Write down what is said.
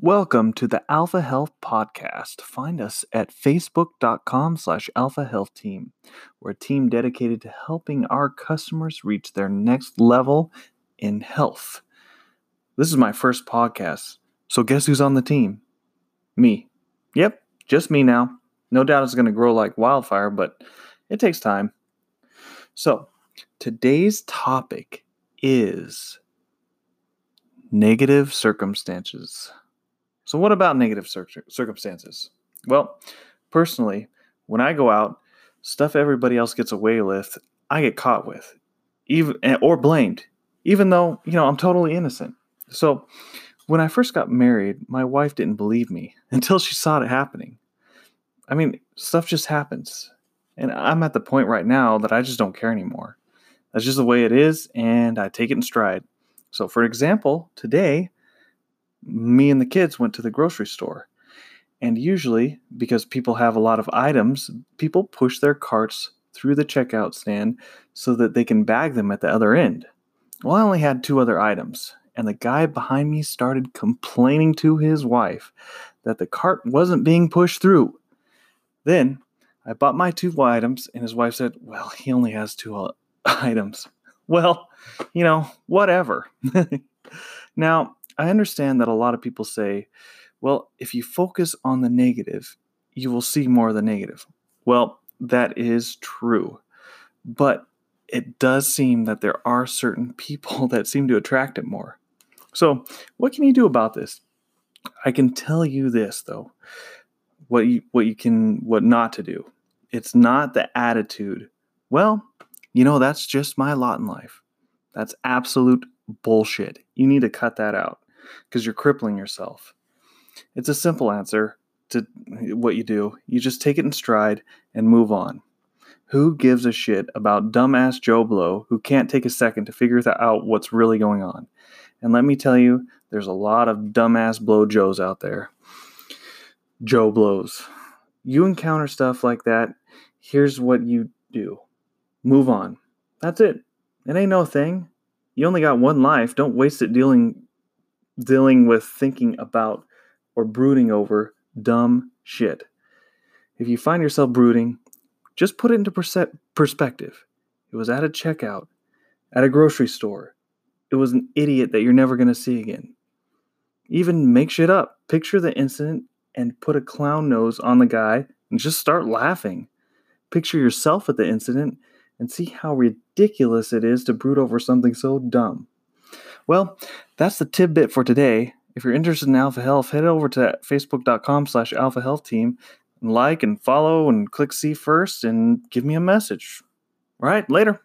Welcome to the Alpha Health Podcast. Find us at facebook.com slash alpha health team. We're a team dedicated to helping our customers reach their next level in health. This is my first podcast, so guess who's on the team? Me. Yep, just me now. No doubt it's going to grow like wildfire, but it takes time. So, today's topic is negative circumstances. So, what about negative cir- circumstances? Well, personally, when I go out, stuff everybody else gets away with, I get caught with, even or blamed, even though you know I'm totally innocent. So, when I first got married, my wife didn't believe me until she saw it happening. I mean, stuff just happens, and I'm at the point right now that I just don't care anymore. That's just the way it is, and I take it in stride. So, for example, today me and the kids went to the grocery store. And usually, because people have a lot of items, people push their carts through the checkout stand so that they can bag them at the other end. Well, I only had two other items, and the guy behind me started complaining to his wife that the cart wasn't being pushed through. Then I bought my two items, and his wife said, Well, he only has two uh, items. Well, you know, whatever. now, I understand that a lot of people say, well, if you focus on the negative, you will see more of the negative. Well, that is true. But it does seem that there are certain people that seem to attract it more. So, what can you do about this? I can tell you this though. What you what you can what not to do. It's not the attitude. Well, you know, that's just my lot in life. That's absolute bullshit. You need to cut that out because you're crippling yourself. It's a simple answer to what you do. You just take it in stride and move on. Who gives a shit about dumbass Joe Blow who can't take a second to figure out what's really going on? And let me tell you, there's a lot of dumbass blow Joes out there. Joe Blows. You encounter stuff like that, here's what you do move on. That's it. It ain't no thing. You only got one life. Don't waste it dealing dealing with thinking about or brooding over dumb shit. If you find yourself brooding, just put it into perspective. It was at a checkout, at a grocery store. It was an idiot that you're never going to see again. Even make shit up. Picture the incident and put a clown nose on the guy and just start laughing. Picture yourself at the incident and see how ridiculous it is to brood over something so dumb. Well, that's the tidbit for today. If you're interested in Alpha Health, head over to facebook.com slash alpha health team and like and follow and click see first and give me a message. All right, later.